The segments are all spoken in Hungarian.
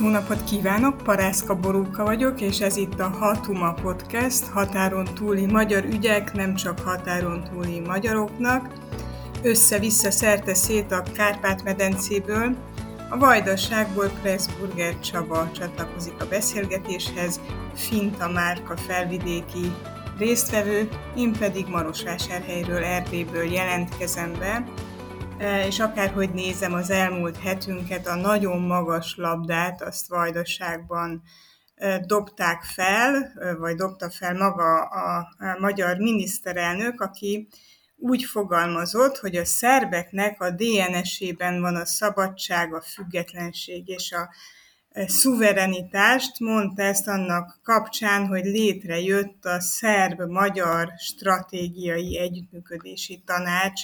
Jó napot kívánok, Parászka Borúka vagyok, és ez itt a Hatuma Podcast, határon túli magyar ügyek, nem csak határon túli magyaroknak. Össze-vissza szerte szét a Kárpát-medencéből, a Vajdaságból Pressburger Csaba csatlakozik a beszélgetéshez, Finta Márka felvidéki résztvevő, én pedig Marosvásárhelyről, Erdélyből jelentkezem be, és akárhogy nézem az elmúlt hetünket, a nagyon magas labdát azt Vajdaságban e, dobták fel, e, vagy dobta fel maga a magyar miniszterelnök, aki úgy fogalmazott, hogy a szerbeknek a DNS-ében van a szabadság, a függetlenség és a szuverenitást, mondta ezt annak kapcsán, hogy létrejött a szerb-magyar stratégiai együttműködési tanács,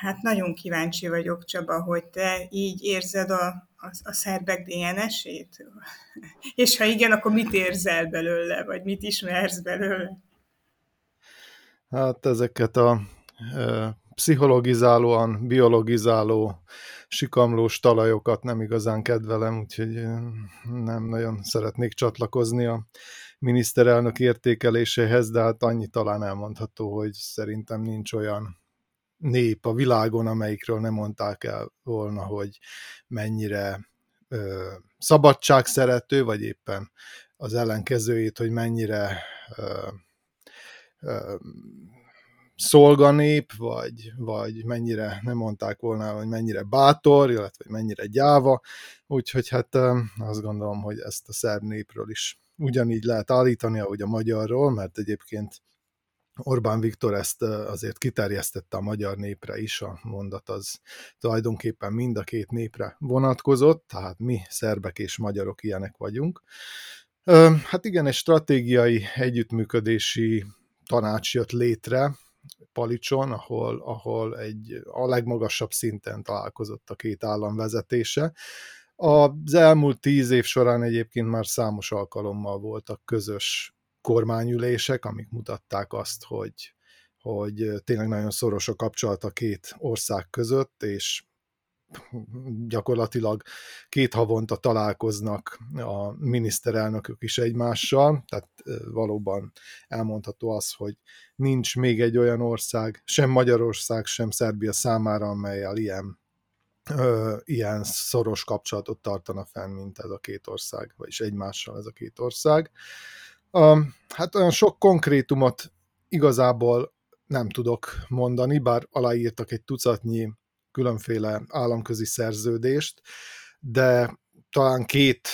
Hát nagyon kíváncsi vagyok, Csaba, hogy te így érzed a, a, a szerbek DNS-ét? És ha igen, akkor mit érzel belőle, vagy mit ismersz belőle? Hát ezeket a e, pszichologizálóan, biologizáló, sikamlós talajokat nem igazán kedvelem, úgyhogy nem nagyon szeretnék csatlakozni a miniszterelnök értékeléséhez, de hát annyi talán elmondható, hogy szerintem nincs olyan nép a világon, amelyikről nem mondták el volna, hogy mennyire ö, szabadságszerető, vagy éppen az ellenkezőjét, hogy mennyire ö, ö, szolganép, vagy, vagy mennyire nem mondták volna, hogy mennyire bátor, illetve mennyire gyáva, úgyhogy hát azt gondolom, hogy ezt a szerb népről is ugyanígy lehet állítani, ahogy a magyarról, mert egyébként Orbán Viktor ezt azért kiterjesztette a magyar népre is, a mondat az tulajdonképpen mind a két népre vonatkozott, tehát mi szerbek és magyarok ilyenek vagyunk. Hát igen, egy stratégiai együttműködési tanács jött létre Palicson, ahol, ahol egy, a legmagasabb szinten találkozott a két állam vezetése. Az elmúlt tíz év során egyébként már számos alkalommal voltak közös kormányülések, amik mutatták azt, hogy, hogy tényleg nagyon szoros a kapcsolat a két ország között, és gyakorlatilag két havonta találkoznak a miniszterelnökök is egymással, tehát valóban elmondható az, hogy nincs még egy olyan ország, sem Magyarország, sem Szerbia számára, amelyel ilyen, ö, ilyen szoros kapcsolatot tartana fenn, mint ez a két ország, vagyis egymással ez a két ország. Um, hát olyan sok konkrétumot igazából nem tudok mondani, bár aláírtak egy tucatnyi különféle államközi szerződést, de talán két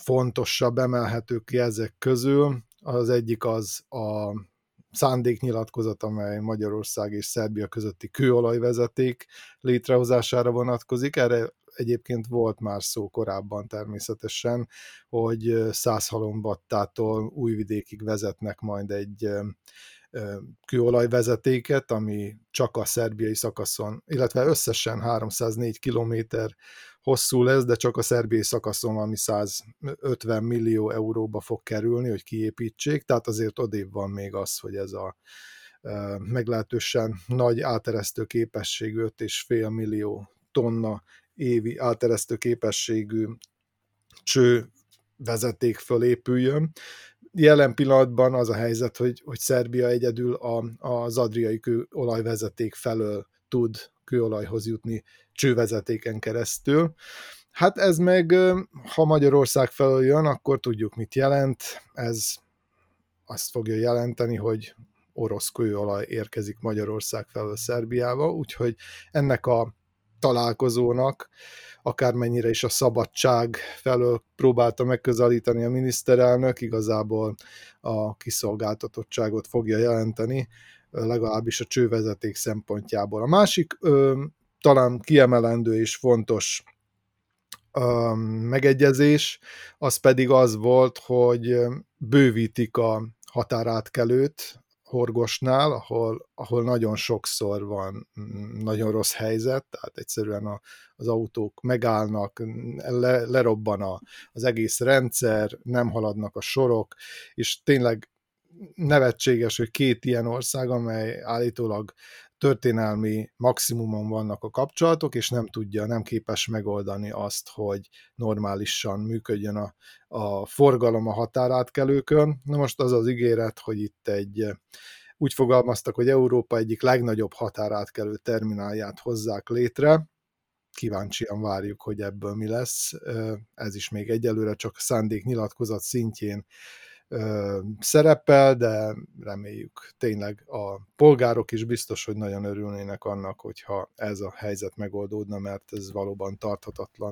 fontosabb emelhető ki ezek közül. Az egyik az a szándéknyilatkozat, amely Magyarország és Szerbia közötti kőolajvezeték létrehozására vonatkozik. Erre egyébként volt már szó korábban természetesen, hogy Százhalombattától Újvidékig vezetnek majd egy kőolajvezetéket, ami csak a szerbiai szakaszon, illetve összesen 304 kilométer hosszú lesz, de csak a szerbiai szakaszon, ami 150 millió euróba fog kerülni, hogy kiépítsék, tehát azért odébb van még az, hogy ez a meglehetősen nagy áteresztő képességű 5,5 millió tonna évi áteresztő képességű cső vezeték fölépüljön. Jelen pillanatban az a helyzet, hogy, hogy Szerbia egyedül a, az adriai kőolajvezeték felől tud kőolajhoz jutni csővezetéken keresztül. Hát ez meg, ha Magyarország felől jön, akkor tudjuk, mit jelent. Ez azt fogja jelenteni, hogy orosz kőolaj érkezik Magyarország felől Szerbiába, úgyhogy ennek a találkozónak, akármennyire is a szabadság felől próbálta megközelíteni a miniszterelnök, igazából a kiszolgáltatottságot fogja jelenteni, legalábbis a csővezeték szempontjából. A másik talán kiemelendő és fontos megegyezés, az pedig az volt, hogy bővítik a határátkelőt Horgosnál, ahol, ahol nagyon sokszor van mm, nagyon rossz helyzet, tehát egyszerűen a, az autók megállnak, le, lerobban a, az egész rendszer, nem haladnak a sorok, és tényleg nevetséges, hogy két ilyen ország, amely állítólag történelmi maximumon vannak a kapcsolatok, és nem tudja, nem képes megoldani azt, hogy normálisan működjön a, a forgalom a határátkelőkön. Na most az az ígéret, hogy itt egy úgy fogalmaztak, hogy Európa egyik legnagyobb határátkelő terminálját hozzák létre, kíváncsian várjuk, hogy ebből mi lesz. Ez is még egyelőre csak szándéknyilatkozat szintjén szerepel, de reméljük tényleg a polgárok is biztos, hogy nagyon örülnének annak, hogyha ez a helyzet megoldódna, mert ez valóban tarthatatlan.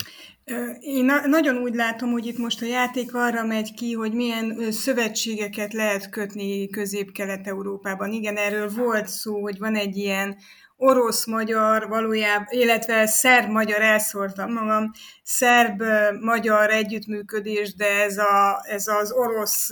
Én na- nagyon úgy látom, hogy itt most a játék arra megy ki, hogy milyen szövetségeket lehet kötni Közép-Kelet-Európában. Igen, erről volt szó, hogy van egy ilyen orosz-magyar valójában, illetve szerb-magyar elszórtam magam, szerb-magyar együttműködés, de ez, a, ez az orosz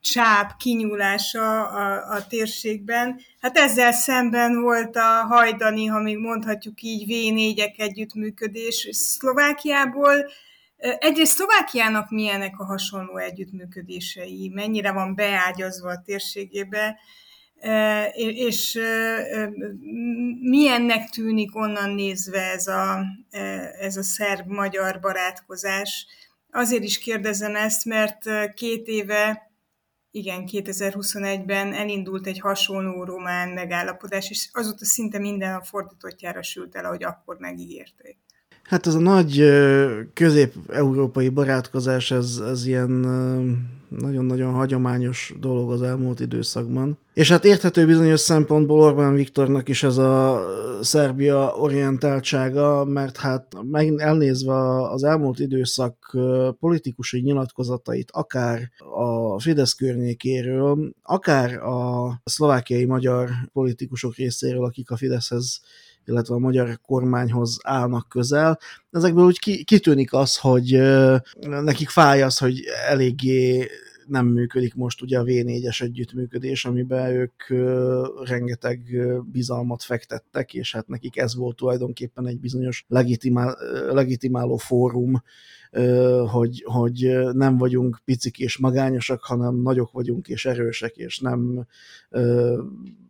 csáp kinyúlása a, a térségben. Hát ezzel szemben volt a hajdani, ha még mondhatjuk így, V4-ek együttműködés Szlovákiából. Egyrészt Szlovákiának milyenek a hasonló együttműködései, mennyire van beágyazva a térségébe, és milyennek tűnik onnan nézve ez a, ez a szerb-magyar barátkozás. Azért is kérdezem ezt, mert két éve, igen, 2021-ben elindult egy hasonló román megállapodás, és azóta szinte minden a fordítottjára sült el, ahogy akkor megígérték. Hát ez a nagy közép-európai barátkozás, ez, ez ilyen nagyon-nagyon hagyományos dolog az elmúlt időszakban. És hát érthető bizonyos szempontból Orbán Viktornak is ez a Szerbia orientáltsága, mert hát meg elnézve az elmúlt időszak politikusi nyilatkozatait, akár a Fidesz környékéről, akár a szlovákiai magyar politikusok részéről, akik a Fideszhez illetve a magyar kormányhoz állnak közel. Ezekből úgy kitűnik az, hogy nekik fáj az, hogy eléggé nem működik most ugye a V4-es együttműködés, amiben ők rengeteg bizalmat fektettek, és hát nekik ez volt tulajdonképpen egy bizonyos legitimál, legitimáló fórum, hogy, hogy nem vagyunk picik és magányosak, hanem nagyok vagyunk és erősek, és nem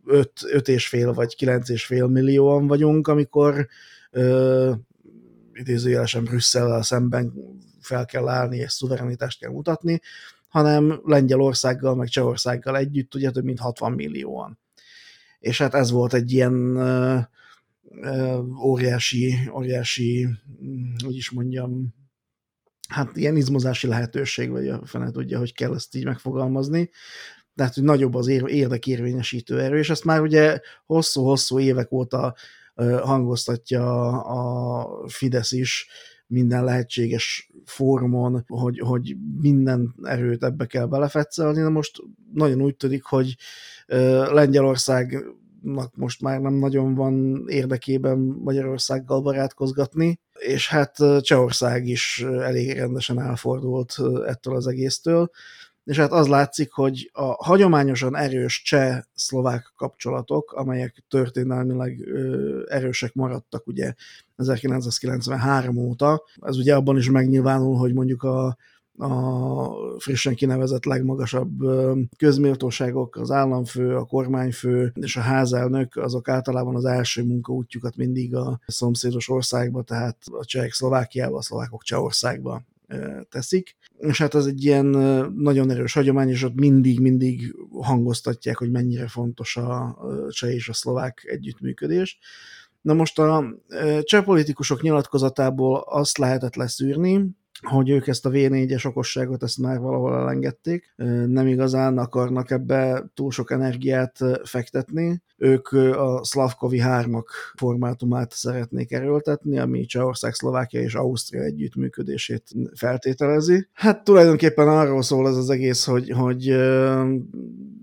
öt, öt és fél vagy kilenc és fél millióan vagyunk, amikor idézőjelesen Brüsszellel szemben fel kell állni, és szuverenitást kell mutatni, hanem Lengyelországgal, meg Csehországgal együtt ugye több mint 60 millióan. És hát ez volt egy ilyen uh, uh, óriási, óriási, hogy is mondjam, hát ilyen izmozási lehetőség, vagy a fene tudja, hogy kell ezt így megfogalmazni, tehát, hogy nagyobb az érdekérvényesítő erő, és ezt már ugye hosszú-hosszú évek óta hangoztatja a Fidesz is, minden lehetséges fórumon, hogy, hogy minden erőt ebbe kell belefetszelni, de most nagyon úgy tűnik, hogy Lengyelországnak most már nem nagyon van érdekében Magyarországgal barátkozgatni, és hát Csehország is elég rendesen elfordult ettől az egésztől, és hát az látszik, hogy a hagyományosan erős cseh-szlovák kapcsolatok, amelyek történelmileg erősek maradtak ugye 1993 óta, ez ugye abban is megnyilvánul, hogy mondjuk a, a frissen kinevezett legmagasabb közméltóságok, az államfő, a kormányfő és a házelnök, azok általában az első munkaútjukat mindig a szomszédos országba, tehát a csehek Szlovákiába, a szlovákok Csehországba teszik, és hát ez egy ilyen nagyon erős hagyomány, és ott mindig-mindig hangoztatják, hogy mennyire fontos a cseh és a szlovák együttműködés. Na most a cseh politikusok nyilatkozatából azt lehetett leszűrni, hogy ők ezt a V4-es okosságot ezt már valahol elengedték, nem igazán akarnak ebbe túl sok energiát fektetni. Ők a Slavkovi 3 formátumát szeretnék erőltetni, ami Csehország, Szlovákia és Ausztria együttműködését feltételezi. Hát tulajdonképpen arról szól ez az egész, hogy, hogy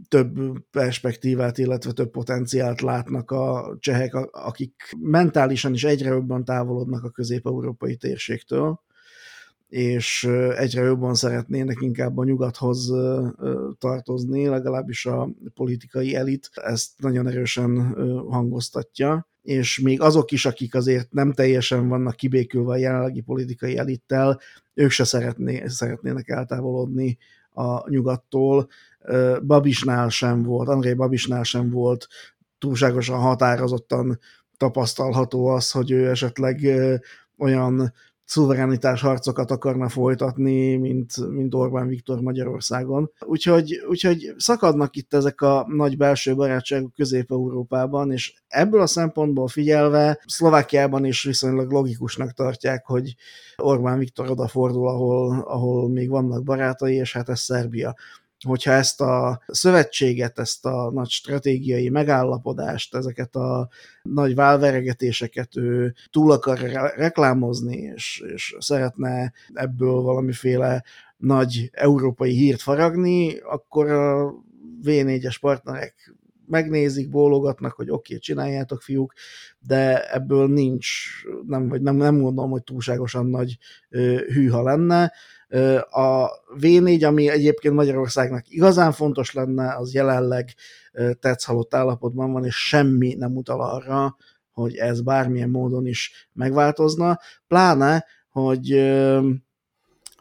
több perspektívát, illetve több potenciált látnak a csehek, akik mentálisan is egyre jobban távolodnak a közép-európai térségtől, és egyre jobban szeretnének inkább a nyugathoz tartozni, legalábbis a politikai elit ezt nagyon erősen hangoztatja, és még azok is, akik azért nem teljesen vannak kibékülve a jelenlegi politikai elittel, ők se szeretné, szeretnének eltávolodni a nyugattól. Babisnál sem volt, André Babisnál sem volt túlságosan határozottan tapasztalható az, hogy ő esetleg olyan szuverenitás harcokat akarna folytatni, mint, mint Orbán Viktor Magyarországon. Úgyhogy, úgyhogy szakadnak itt ezek a nagy belső barátságok Közép-Európában, és ebből a szempontból figyelve Szlovákiában is viszonylag logikusnak tartják, hogy Orbán Viktor odafordul, ahol, ahol még vannak barátai, és hát ez Szerbia hogyha ezt a szövetséget, ezt a nagy stratégiai megállapodást, ezeket a nagy válveregetéseket ő túl akar reklámozni, és, és szeretne ebből valamiféle nagy európai hírt faragni, akkor a V4-es partnerek megnézik, bólogatnak, hogy oké, okay, csináljátok fiúk, de ebből nincs, nem, vagy nem, nem gondolom, hogy túlságosan nagy ö, hűha lenne. A V4, ami egyébként Magyarországnak igazán fontos lenne, az jelenleg tetszhalott állapotban van, és semmi nem utal arra, hogy ez bármilyen módon is megváltozna, pláne, hogy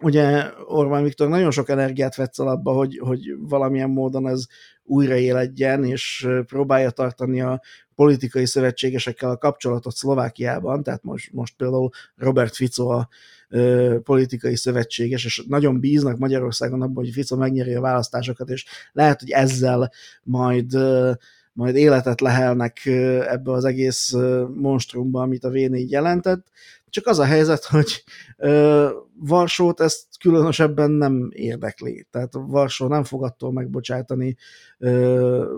ugye Orbán Viktor nagyon sok energiát vett abba, hogy, hogy valamilyen módon ez újraéledjen, és próbálja tartani a politikai szövetségesekkel a kapcsolatot Szlovákiában, tehát most, most például Robert Fico a ö, politikai szövetséges, és nagyon bíznak Magyarországon abban, hogy Fico megnyeri a választásokat, és lehet, hogy ezzel majd ö, majd életet lehelnek ebbe az egész monstrumba, amit a V4 jelentett. Csak az a helyzet, hogy Varsót ezt különösebben nem érdekli. Tehát Varsó nem fog attól megbocsátani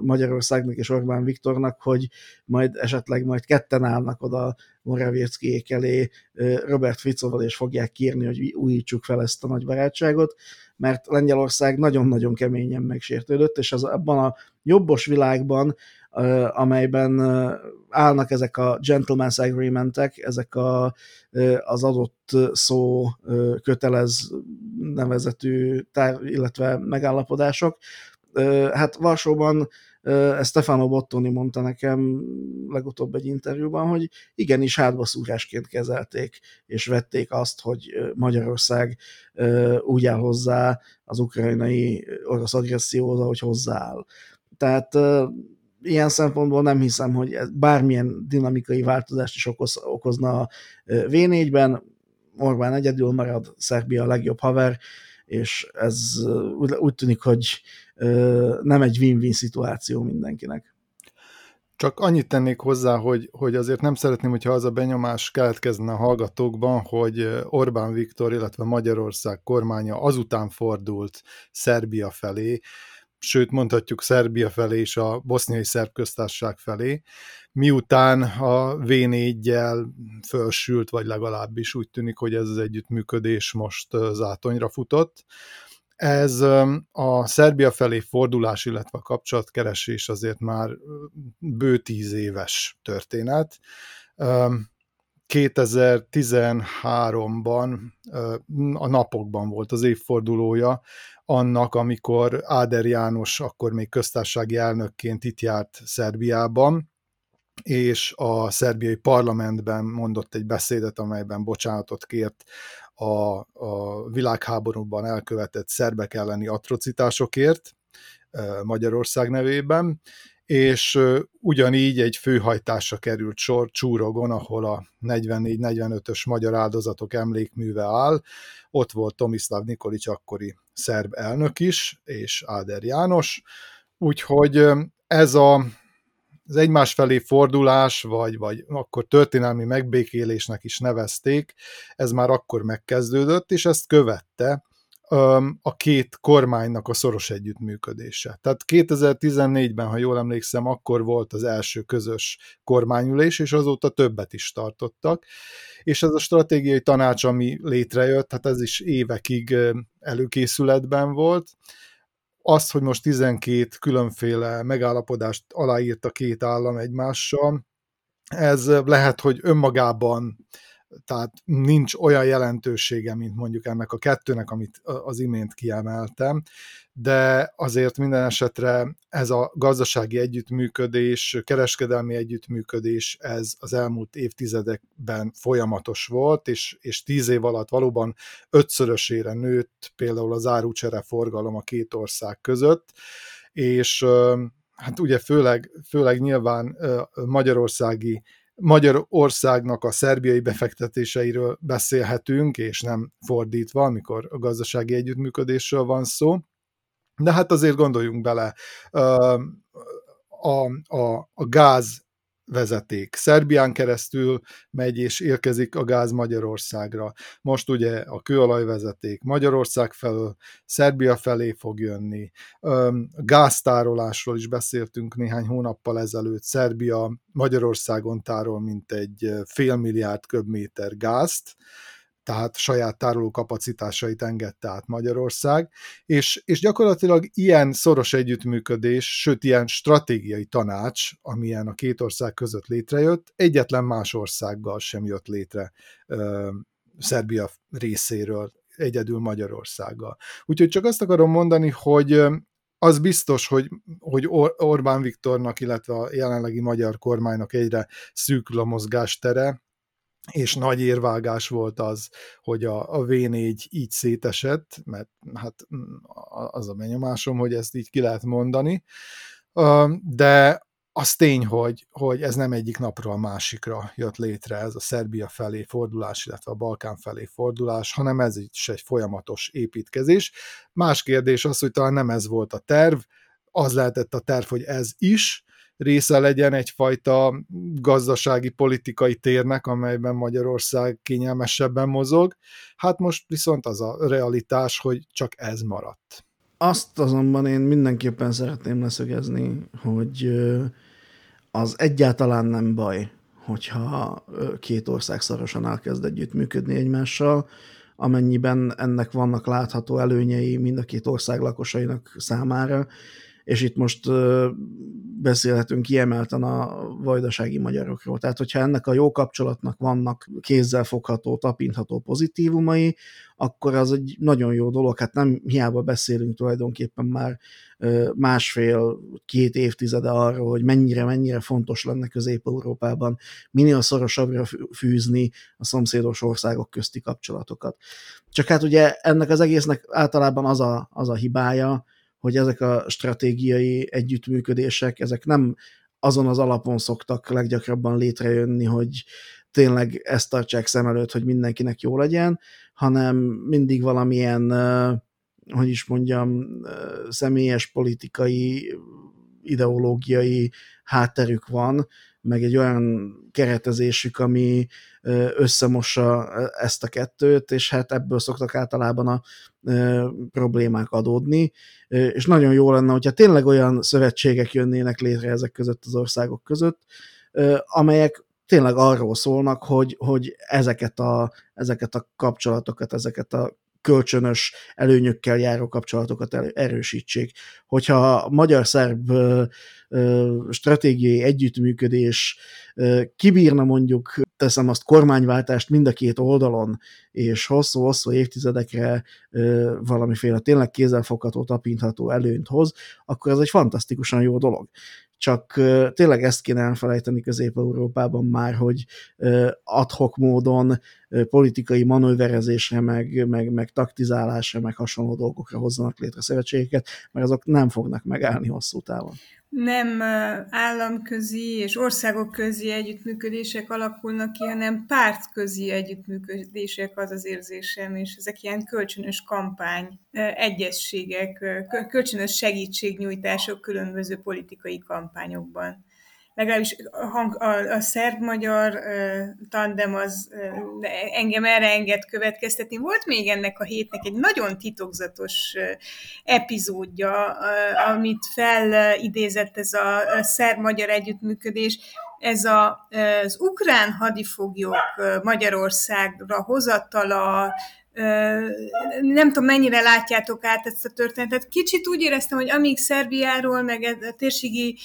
Magyarországnak és Orbán Viktornak, hogy majd esetleg majd ketten állnak oda Morawieckiék elé Robert Ficóval, és fogják kérni, hogy újítsuk fel ezt a nagy barátságot, mert Lengyelország nagyon-nagyon keményen megsértődött, és az abban a jobbos világban amelyben állnak ezek a gentleman's agreementek, ezek a, az adott szó kötelez nevezetű tár, illetve megállapodások. Hát Varsóban ezt Stefano Bottoni mondta nekem legutóbb egy interjúban, hogy igenis hátbaszúrásként kezelték, és vették azt, hogy Magyarország úgy áll hozzá az ukrajnai orosz agresszióhoz, ahogy hozzááll. Tehát ilyen szempontból nem hiszem, hogy ez bármilyen dinamikai változást is okoz, okozna a V4-ben. Orbán egyedül marad, Szerbia a legjobb haver, és ez úgy tűnik, hogy nem egy win-win szituáció mindenkinek. Csak annyit tennék hozzá, hogy, hogy azért nem szeretném, hogyha az a benyomás keletkezne a hallgatókban, hogy Orbán Viktor, illetve Magyarország kormánya azután fordult Szerbia felé, sőt mondhatjuk Szerbia felé és a boszniai szerb köztársaság felé, miután a V4-jel fölsült, vagy legalábbis úgy tűnik, hogy ez az együttműködés most zátonyra futott. Ez a Szerbia felé fordulás, illetve a kapcsolatkeresés azért már bő tíz éves történet. 2013-ban a napokban volt az évfordulója annak, amikor Áder János akkor még köztársasági elnökként itt járt Szerbiában, és a szerbiai parlamentben mondott egy beszédet, amelyben bocsánatot kért a, a világháborúban elkövetett szerbek elleni atrocitásokért Magyarország nevében, és ugyanígy egy főhajtásra került sor Csúrogon, ahol a 44-45-ös magyar áldozatok emlékműve áll. Ott volt Tomislav Nikolic akkori szerb elnök is, és Áder János. Úgyhogy ez a, az egymás felé fordulás, vagy, vagy akkor történelmi megbékélésnek is nevezték, ez már akkor megkezdődött, és ezt követte a két kormánynak a szoros együttműködése. Tehát 2014-ben, ha jól emlékszem, akkor volt az első közös kormányülés, és azóta többet is tartottak. És ez a stratégiai tanács, ami létrejött, hát ez is évekig előkészületben volt. Azt, hogy most 12 különféle megállapodást aláírt a két állam egymással, ez lehet, hogy önmagában tehát nincs olyan jelentősége, mint mondjuk ennek a kettőnek, amit az imént kiemeltem, de azért minden esetre ez a gazdasági együttműködés, kereskedelmi együttműködés, ez az elmúlt évtizedekben folyamatos volt, és, és tíz év alatt valóban ötszörösére nőtt például az árucsere forgalom a két ország között, és hát ugye főleg, főleg nyilván magyarországi Magyarországnak a szerbiai befektetéseiről beszélhetünk, és nem fordítva, amikor a gazdasági együttműködésről van szó. De hát azért gondoljunk bele, a, a, a gáz vezeték. Szerbián keresztül megy és érkezik a gáz Magyarországra. Most ugye a kőolajvezeték Magyarország felől, Szerbia felé fog jönni. Gáztárolásról is beszéltünk néhány hónappal ezelőtt. Szerbia Magyarországon tárol mint egy fél milliárd köbméter gázt, tehát saját tároló kapacitásait engedte át Magyarország, és, és gyakorlatilag ilyen szoros együttműködés, sőt ilyen stratégiai tanács, amilyen a két ország között létrejött, egyetlen más országgal sem jött létre ö, Szerbia részéről, egyedül Magyarországgal. Úgyhogy csak azt akarom mondani, hogy az biztos, hogy, hogy Orbán Viktornak, illetve a jelenlegi magyar kormánynak egyre szűkül a mozgástere, és nagy érvágás volt az, hogy a, a V4 így szétesett, mert hát mm, az a benyomásom, hogy ezt így ki lehet mondani, de az tény, hogy, hogy ez nem egyik napról a másikra jött létre ez a Szerbia felé fordulás, illetve a Balkán felé fordulás, hanem ez is egy folyamatos építkezés. Más kérdés az, hogy talán nem ez volt a terv, az lehetett a terv, hogy ez is, része legyen egyfajta gazdasági politikai térnek, amelyben Magyarország kényelmesebben mozog. Hát most viszont az a realitás, hogy csak ez maradt. Azt azonban én mindenképpen szeretném leszögezni, hogy az egyáltalán nem baj, hogyha két ország szorosan elkezd együttműködni egymással, amennyiben ennek vannak látható előnyei mind a két ország lakosainak számára, és itt most beszélhetünk kiemelten a vajdasági magyarokról. Tehát, hogyha ennek a jó kapcsolatnak vannak kézzel fogható, tapintható pozitívumai, akkor az egy nagyon jó dolog. Hát nem hiába beszélünk tulajdonképpen már másfél-két évtizede arról, hogy mennyire-mennyire fontos lenne Közép-Európában minél szorosabbra fűzni a szomszédos országok közti kapcsolatokat. Csak hát ugye ennek az egésznek általában az a, az a hibája, hogy ezek a stratégiai együttműködések, ezek nem azon az alapon szoktak leggyakrabban létrejönni, hogy tényleg ezt tartsák szem előtt, hogy mindenkinek jó legyen, hanem mindig valamilyen, hogy is mondjam, személyes politikai, ideológiai hátterük van, meg egy olyan keretezésük, ami összemossa ezt a kettőt, és hát ebből szoktak általában a problémák adódni, és nagyon jó lenne, hogyha tényleg olyan szövetségek jönnének létre ezek között az országok között, amelyek tényleg arról szólnak, hogy, hogy ezeket, a, ezeket a kapcsolatokat, ezeket a kölcsönös előnyökkel járó kapcsolatokat erősítsék. Hogyha a magyar-szerb stratégiai együttműködés kibírna mondjuk, teszem azt, kormányváltást mind a két oldalon, és hosszú-hosszú évtizedekre valamiféle tényleg kézzelfogható, tapintható előnyt hoz, akkor ez egy fantasztikusan jó dolog csak tényleg ezt kéne elfelejteni Közép-Európában már, hogy adhok módon politikai manőverezésre, meg, meg, meg taktizálásra, meg hasonló dolgokra hozzanak létre szövetségeket, mert azok nem fognak megállni hosszú távon nem államközi és országok közi együttműködések alakulnak ki, hanem pártközi együttműködések az az érzésem, és ezek ilyen kölcsönös kampány, egyességek, kölcsönös segítségnyújtások különböző politikai kampányokban legalábbis a, hang, a, a szerb-magyar uh, tandem az uh, engem erre enged következtetni. Volt még ennek a hétnek egy nagyon titokzatos uh, epizódja, uh, amit felidézett ez a, szerb-magyar együttműködés, ez a, az ukrán hadifoglyok Magyarországra hozatala, nem tudom, mennyire látjátok át ezt a történetet. Kicsit úgy éreztem, hogy amíg Szerbiáról, meg a térségi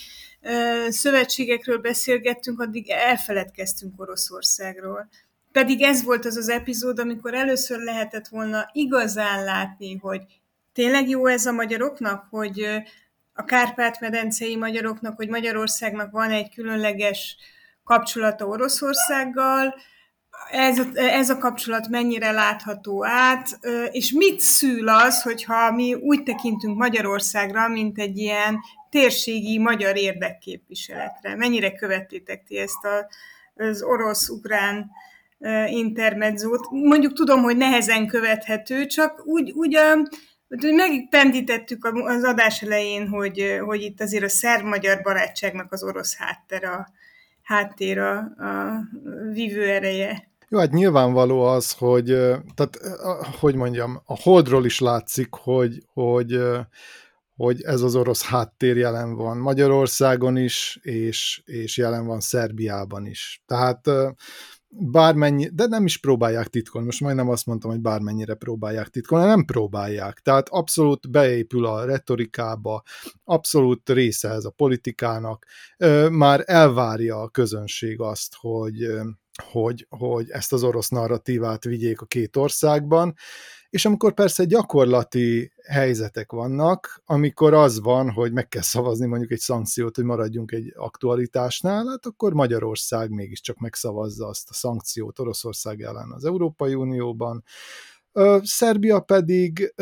szövetségekről beszélgettünk, addig elfeledkeztünk Oroszországról. Pedig ez volt az az epizód, amikor először lehetett volna igazán látni, hogy tényleg jó ez a magyaroknak, hogy a Kárpát-medencei magyaroknak, hogy Magyarországnak van egy különleges kapcsolata Oroszországgal, ez a, ez a kapcsolat mennyire látható át, és mit szül az, hogyha mi úgy tekintünk Magyarországra, mint egy ilyen térségi magyar érdekképviseletre? Mennyire követtétek ti ezt a, az orosz-ukrán intermedzót? Mondjuk tudom, hogy nehezen követhető, csak úgy, úgy megpendítettük az adás elején, hogy, hogy itt azért a szerb-magyar barátságnak az orosz háttér a, háttér a, a vívő ereje. Jó, hát nyilvánvaló az, hogy, tehát, hogy mondjam, a holdról is látszik, hogy, hogy, hogy ez az orosz háttér jelen van Magyarországon is, és, és jelen van Szerbiában is. Tehát bármennyi, de nem is próbálják titkolni, most majdnem azt mondtam, hogy bármennyire próbálják titkolni, nem próbálják. Tehát abszolút beépül a retorikába, abszolút része ez a politikának, már elvárja a közönség azt, hogy hogy, hogy ezt az orosz narratívát vigyék a két országban, és amikor persze gyakorlati helyzetek vannak, amikor az van, hogy meg kell szavazni mondjuk egy szankciót, hogy maradjunk egy aktualitásnál, hát akkor Magyarország mégiscsak megszavazza azt a szankciót Oroszország ellen az Európai Unióban. Szerbia pedig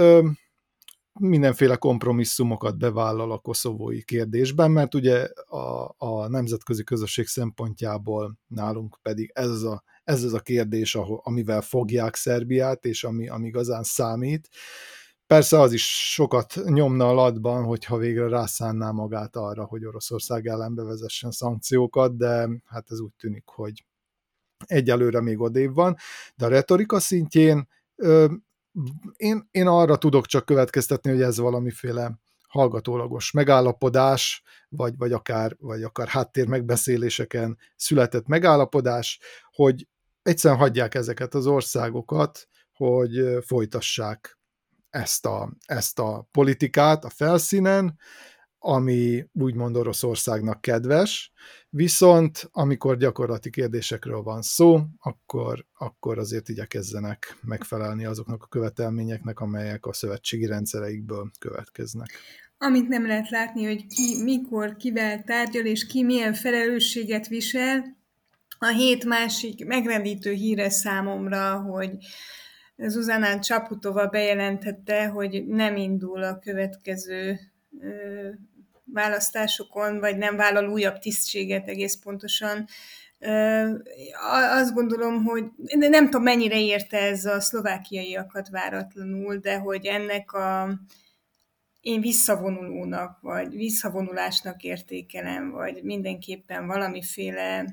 mindenféle kompromisszumokat bevállal a koszovói kérdésben, mert ugye a, a nemzetközi közösség szempontjából nálunk pedig ez az a, ez az a kérdés, ahol, amivel fogják Szerbiát, és ami, ami igazán számít. Persze az is sokat nyomna a latban, hogyha végre rászánná magát arra, hogy Oroszország ellen bevezessen szankciókat, de hát ez úgy tűnik, hogy egyelőre még odébb van, de a retorika szintjén én, én arra tudok csak következtetni, hogy ez valamiféle hallgatólagos megállapodás, vagy, vagy, akár, vagy akár háttér megbeszéléseken született megállapodás, hogy egyszerűen hagyják ezeket az országokat, hogy folytassák ezt a, ezt a politikát a felszínen, ami úgymond Oroszországnak kedves, viszont amikor gyakorlati kérdésekről van szó, akkor, akkor azért igyekezzenek megfelelni azoknak a követelményeknek, amelyek a szövetségi rendszereikből következnek. Amit nem lehet látni, hogy ki, mikor, kivel tárgyal, és ki milyen felelősséget visel. A hét másik megrendítő híre számomra, hogy Zuzanán Csaputova bejelentette, hogy nem indul a következő választásokon, vagy nem vállal újabb tisztséget egész pontosan. Azt gondolom, hogy nem tudom, mennyire érte ez a szlovákiaiakat váratlanul, de hogy ennek a én visszavonulónak, vagy visszavonulásnak értékelem, vagy mindenképpen valamiféle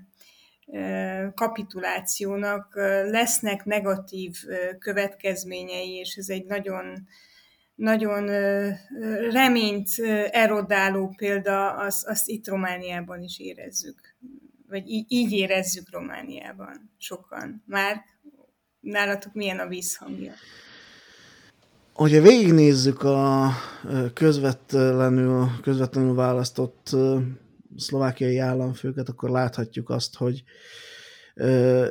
kapitulációnak lesznek negatív következményei, és ez egy nagyon nagyon reményt erodáló példa, azt, azt itt Romániában is érezzük. Vagy így, így érezzük Romániában sokan. Már nálatok milyen a vízhangja? Hogyha végignézzük a közvetlenül, közvetlenül választott szlovákiai államfőket, akkor láthatjuk azt, hogy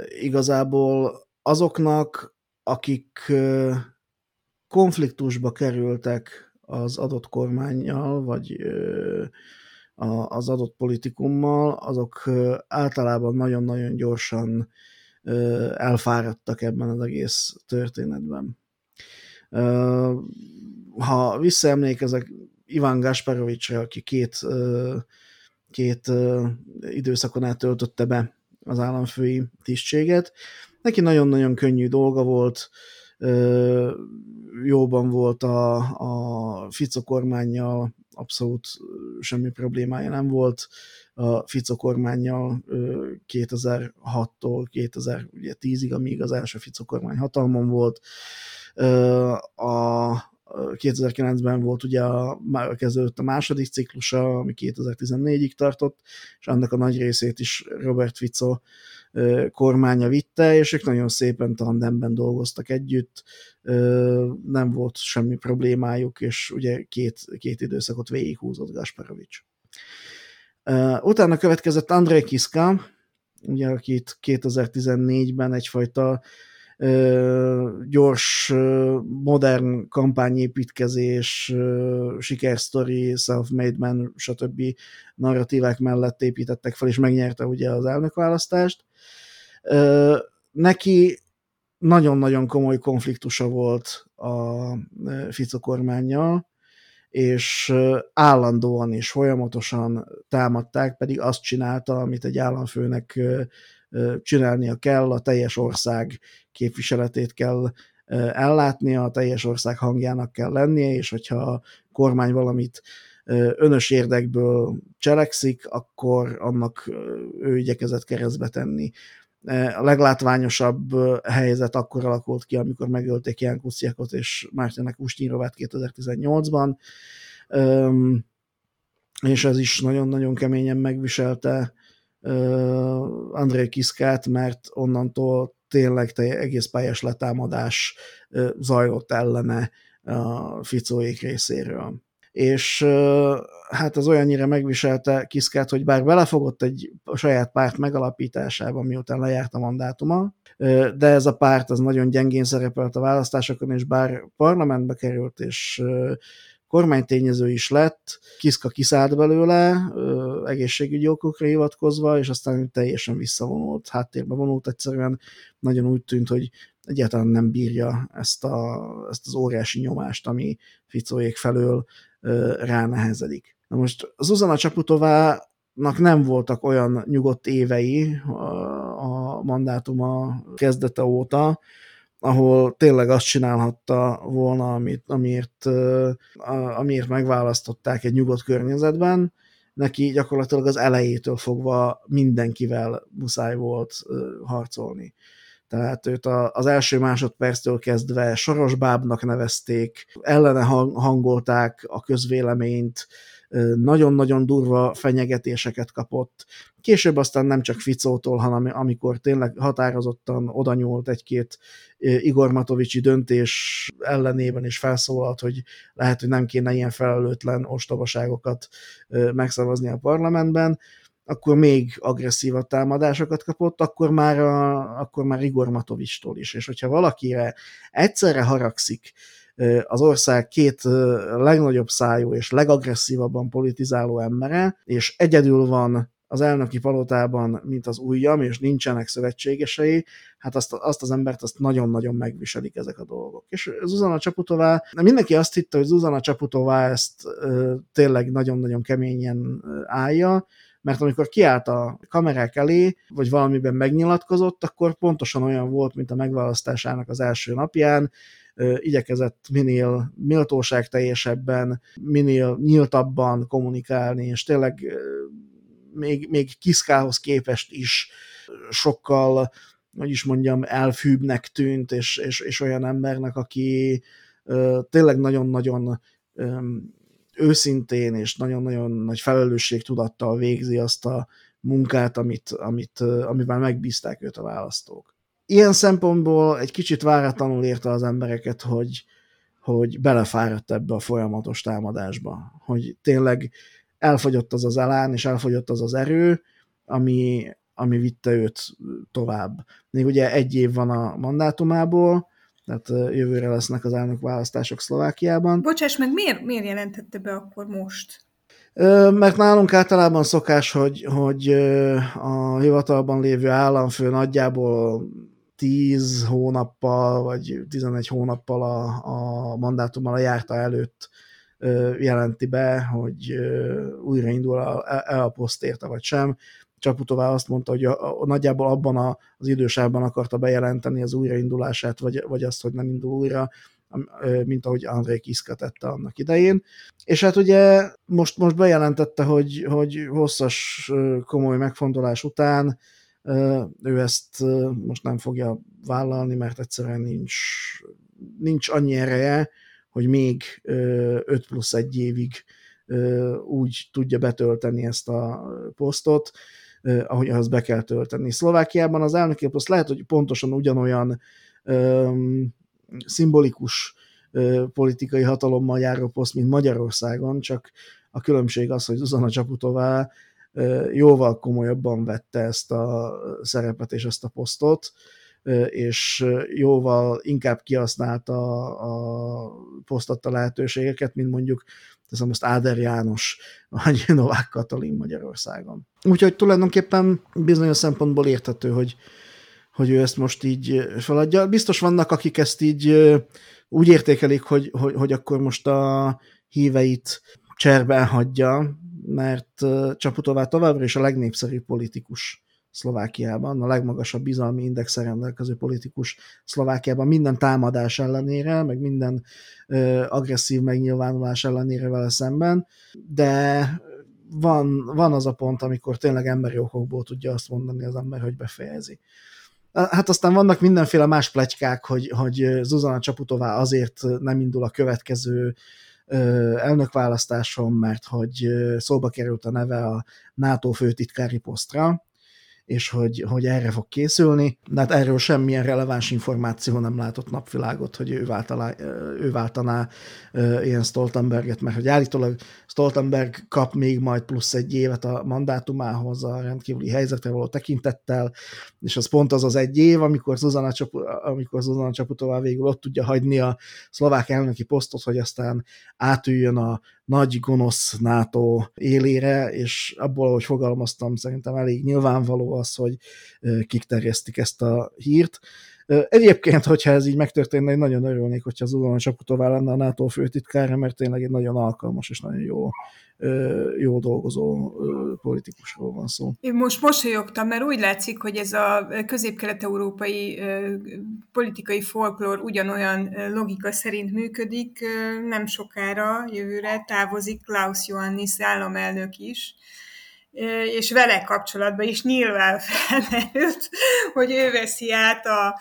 igazából azoknak, akik konfliktusba kerültek az adott kormányjal, vagy az adott politikummal, azok általában nagyon-nagyon gyorsan elfáradtak ebben az egész történetben. Ha visszaemlékezek Iván Gasparovicsra, aki két, két időszakon át töltötte be az államfői tisztséget, neki nagyon-nagyon könnyű dolga volt, jóban volt a, a Fico kormányjal, abszolút semmi problémája nem volt. A Fico kormányjal 2006-tól 2010-ig, amíg az első Fico kormány hatalmon volt. A 2009-ben volt ugye a, már kezdődött a második ciklusa, ami 2014-ig tartott, és annak a nagy részét is Robert Fico kormánya vitte, és ők nagyon szépen tandemben dolgoztak együtt, nem volt semmi problémájuk, és ugye két, két időszakot végighúzott Gasparovics. Utána következett André Kiska, ugye, akit 2014-ben egyfajta gyors, modern kampányépítkezés, sikersztori, self-made man, stb. narratívák mellett építettek fel, és megnyerte ugye az elnökválasztást neki nagyon-nagyon komoly konfliktusa volt a Fico kormányjal, és állandóan és folyamatosan támadták, pedig azt csinálta, amit egy államfőnek csinálnia kell, a teljes ország képviseletét kell ellátnia, a teljes ország hangjának kell lennie, és hogyha a kormány valamit önös érdekből cselekszik, akkor annak ő igyekezett keresztbe tenni. A leglátványosabb helyzet akkor alakult ki, amikor megölték Ján Kuciakot és Mártenek Ustinrovát 2018-ban, és ez is nagyon-nagyon keményen megviselte André Kiszkát, mert onnantól tényleg egész pályás letámadás zajlott ellene a Ficóék részéről. És hát az olyannyira megviselte Kiszkát, hogy bár belefogott egy saját párt megalapításába, miután lejárt a mandátuma, de ez a párt az nagyon gyengén szerepelt a választásokon, és bár parlamentbe került, és kormánytényező is lett, Kiszka kiszállt belőle, egészségügyi okokra hivatkozva, és aztán teljesen visszavonult, háttérbe vonult, egyszerűen nagyon úgy tűnt, hogy egyáltalán nem bírja ezt, a, ezt az óriási nyomást, ami Ficóék felől ránehezedik. Na most Zuzana Csaputovának nem voltak olyan nyugodt évei a mandátuma kezdete óta, ahol tényleg azt csinálhatta volna, amit, amiért, amiért megválasztották egy nyugodt környezetben, neki gyakorlatilag az elejétől fogva mindenkivel muszáj volt harcolni. Tehát őt az első másodperctől kezdve sorosbábnak nevezték, ellene hangolták a közvéleményt, nagyon-nagyon durva fenyegetéseket kapott. Később aztán nem csak Ficótól, hanem amikor tényleg határozottan odanyúlt egy-két Igor Matovicsi döntés ellenében is felszólalt, hogy lehet, hogy nem kéne ilyen felelőtlen ostobaságokat megszavazni a parlamentben, akkor még agresszívabb támadásokat kapott, akkor már, a, akkor már Igor Matovistól is. És hogyha valakire egyszerre haragszik az ország két legnagyobb szájú és legagresszívabban politizáló embere, és egyedül van az elnöki palotában, mint az ujjam, és nincsenek szövetségesei, hát azt, azt az embert azt nagyon-nagyon megviselik ezek a dolgok. És Zuzana Csaputová, mindenki azt hitte, hogy Zuzana Csaputová ezt ö, tényleg nagyon-nagyon keményen állja, mert amikor kiállt a kamerák elé, vagy valamiben megnyilatkozott, akkor pontosan olyan volt, mint a megválasztásának az első napján, igyekezett minél méltóság teljesebben, minél nyíltabban kommunikálni, és tényleg még, még Kiszkához képest is sokkal, hogy is mondjam, elfűbbnek tűnt, és, és, és olyan embernek, aki tényleg nagyon-nagyon őszintén és nagyon-nagyon nagy felelősségtudattal végzi azt a munkát, amit, amit, amivel megbízták őt a választók ilyen szempontból egy kicsit váratlanul érte az embereket, hogy, hogy belefáradt ebbe a folyamatos támadásba, hogy tényleg elfogyott az az elán, és elfogyott az az erő, ami, ami vitte őt tovább. Még ugye egy év van a mandátumából, tehát jövőre lesznek az elnök választások Szlovákiában. Bocsáss meg, miért, miért jelentette be akkor most? Mert nálunk általában szokás, hogy, hogy a hivatalban lévő államfő nagyjából 10 hónappal, vagy 11 hónappal a, a mandátummal a járta előtt jelenti be, hogy újraindul el a poszt érte, vagy sem. Csaputová azt mondta, hogy a, a, nagyjából abban a, az idősában akarta bejelenteni az újraindulását, vagy, vagy azt, hogy nem indul újra, mint ahogy André Kiszka tette annak idején. És hát ugye most, most bejelentette, hogy, hogy hosszas, komoly megfontolás után ő ezt most nem fogja vállalni, mert egyszerűen nincs, nincs annyi ereje, hogy még 5 plusz egy évig úgy tudja betölteni ezt a posztot, ahogy ahhoz be kell tölteni. Szlovákiában az elnöki poszt lehet, hogy pontosan ugyanolyan um, szimbolikus uh, politikai hatalommal járó poszt, mint Magyarországon, csak a különbség az, hogy Zuzana Csaputová jóval komolyabban vette ezt a szerepet és ezt a posztot, és jóval inkább kihasználta a posztatta lehetőségeket, mint mondjuk teszem most Áder János, vagy Novák Katalin Magyarországon. Úgyhogy tulajdonképpen bizonyos szempontból érthető, hogy, hogy ő ezt most így feladja. Biztos vannak, akik ezt így úgy értékelik, hogy, hogy, hogy akkor most a híveit cserben hagyja, mert Csaputová továbbra is a legnépszerűbb politikus Szlovákiában, a legmagasabb bizalmi indexen rendelkező politikus Szlovákiában minden támadás ellenére, meg minden ö, agresszív megnyilvánulás ellenére vele szemben, de van, van az a pont, amikor tényleg emberi okokból tudja azt mondani az ember, hogy befejezi. Hát aztán vannak mindenféle más plegykák, hogy, hogy Zuzana Csaputová azért nem indul a következő elnökválasztáson, mert hogy szóba került a neve a NATO főtitkári posztra, és hogy, hogy erre fog készülni, de hát erről semmilyen releváns információ nem látott napvilágot, hogy ő, váltaná, ő váltaná ilyen Stoltenberget, mert hogy állítólag Stoltenberg kap még majd plusz egy évet a mandátumához a rendkívüli helyzetre való tekintettel, és az pont az az egy év, amikor Zuzana, Csap, amikor Zuzana Csaputová végül ott tudja hagyni a szlovák elnöki posztot, hogy aztán átüljön a nagy gonosz NATO élére, és abból, ahogy fogalmaztam, szerintem elég nyilvánvaló az, hogy kik terjesztik ezt a hírt. Egyébként, hogyha ez így megtörténne, én nagyon örülnék, hogyha az Udon Csaputová lenne a NATO főtitkára, mert tényleg egy nagyon alkalmas és nagyon jó, jó dolgozó politikusról van szó. Én most mosolyogtam, mert úgy látszik, hogy ez a közép-kelet-európai politikai folklór ugyanolyan logika szerint működik. Nem sokára, jövőre távozik Klaus Johannis államelnök is, és vele kapcsolatban is nyilván felmerült, hogy ő veszi át a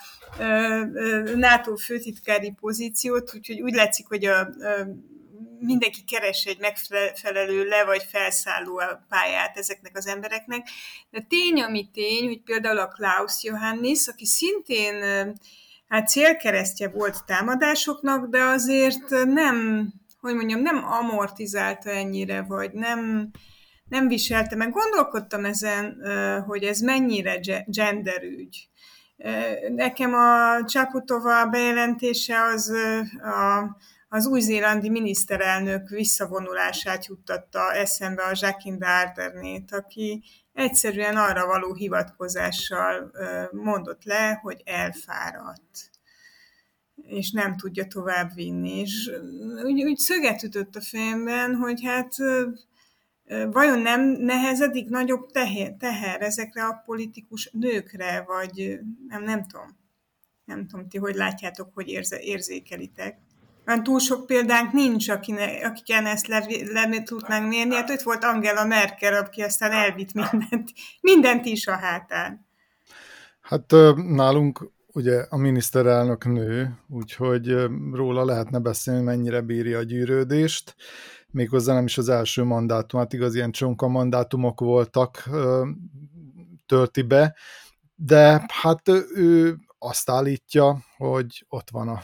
NATO főtitkári pozíciót, úgyhogy úgy látszik, hogy a, mindenki keres egy megfelelő le vagy felszálló pályát ezeknek az embereknek. De tény, ami tény, hogy például a Klaus Johannis, aki szintén hát célkeresztje volt támadásoknak, de azért nem, hogy mondjam, nem amortizálta ennyire, vagy nem, nem viselte meg. Gondolkodtam ezen, hogy ez mennyire genderügy. Nekem a Csaputova bejelentése az a, az új-zélandi miniszterelnök visszavonulását juttatta eszembe a Jacqueline Ardernét, aki egyszerűen arra való hivatkozással mondott le, hogy elfáradt és nem tudja tovább vinni. És úgy, úgy szöget ütött a fejemben, hogy hát vajon nem nehezedik nagyobb teher, teher ezekre a politikus nőkre, vagy nem, nem tudom. Nem tudom, ti hogy látjátok, hogy érze, érzékelitek. Mert túl sok példánk nincs, akine, akiken ezt le, le tudnánk mérni. Hát ott volt Angela Merkel, aki aztán elvitt mindent, mindent is a hátán. Hát nálunk ugye a miniszterelnök nő, úgyhogy róla lehetne beszélni, mennyire bírja a gyűrődést méghozzá nem is az első mandátum, hát igaz, ilyen csonka mandátumok voltak, tölti be, de hát ő azt állítja, hogy ott van a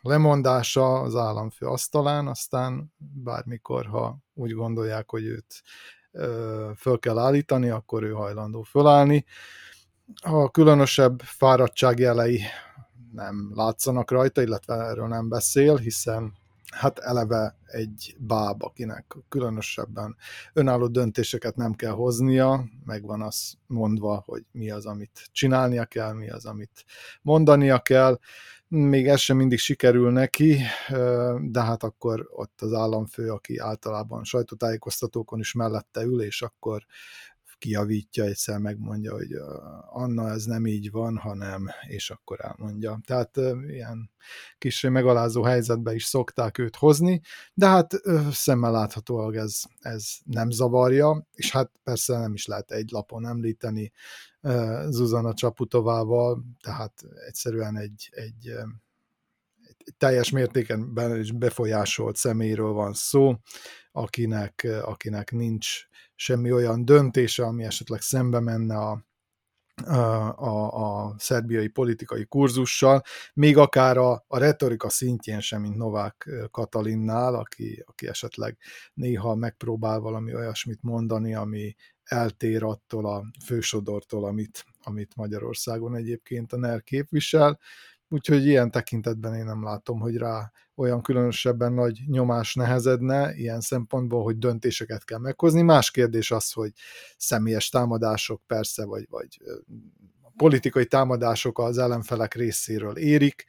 lemondása az államfő asztalán, aztán bármikor, ha úgy gondolják, hogy őt föl kell állítani, akkor ő hajlandó fölállni. A különösebb fáradtság jelei nem látszanak rajta, illetve erről nem beszél, hiszen hát eleve egy báb, akinek különösebben önálló döntéseket nem kell hoznia, megvan az mondva, hogy mi az, amit csinálnia kell, mi az, amit mondania kell, még ez sem mindig sikerül neki, de hát akkor ott az államfő, aki általában sajtótájékoztatókon is mellette ül, és akkor kijavítja, egyszer megmondja, hogy Anna, ez nem így van, hanem, és akkor elmondja. Tehát ilyen kis megalázó helyzetbe is szokták őt hozni, de hát szemmel láthatóan ez, ez nem zavarja, és hát persze nem is lehet egy lapon említeni Zuzana Csaputovával, tehát egyszerűen egy, egy, teljes mértéken befolyásolt személyről van szó, akinek, akinek nincs semmi olyan döntése, ami esetleg szembe menne a, a, a szerbiai politikai kurzussal, még akár a, a retorika szintjén sem, mint Novák Katalinnál, aki, aki esetleg néha megpróbál valami olyasmit mondani, ami eltér attól a fősodortól, amit, amit Magyarországon egyébként a NER képvisel, úgyhogy ilyen tekintetben én nem látom, hogy rá olyan különösebben nagy nyomás nehezedne ilyen szempontból, hogy döntéseket kell meghozni. Más kérdés az, hogy személyes támadások persze, vagy, vagy politikai támadások az ellenfelek részéről érik,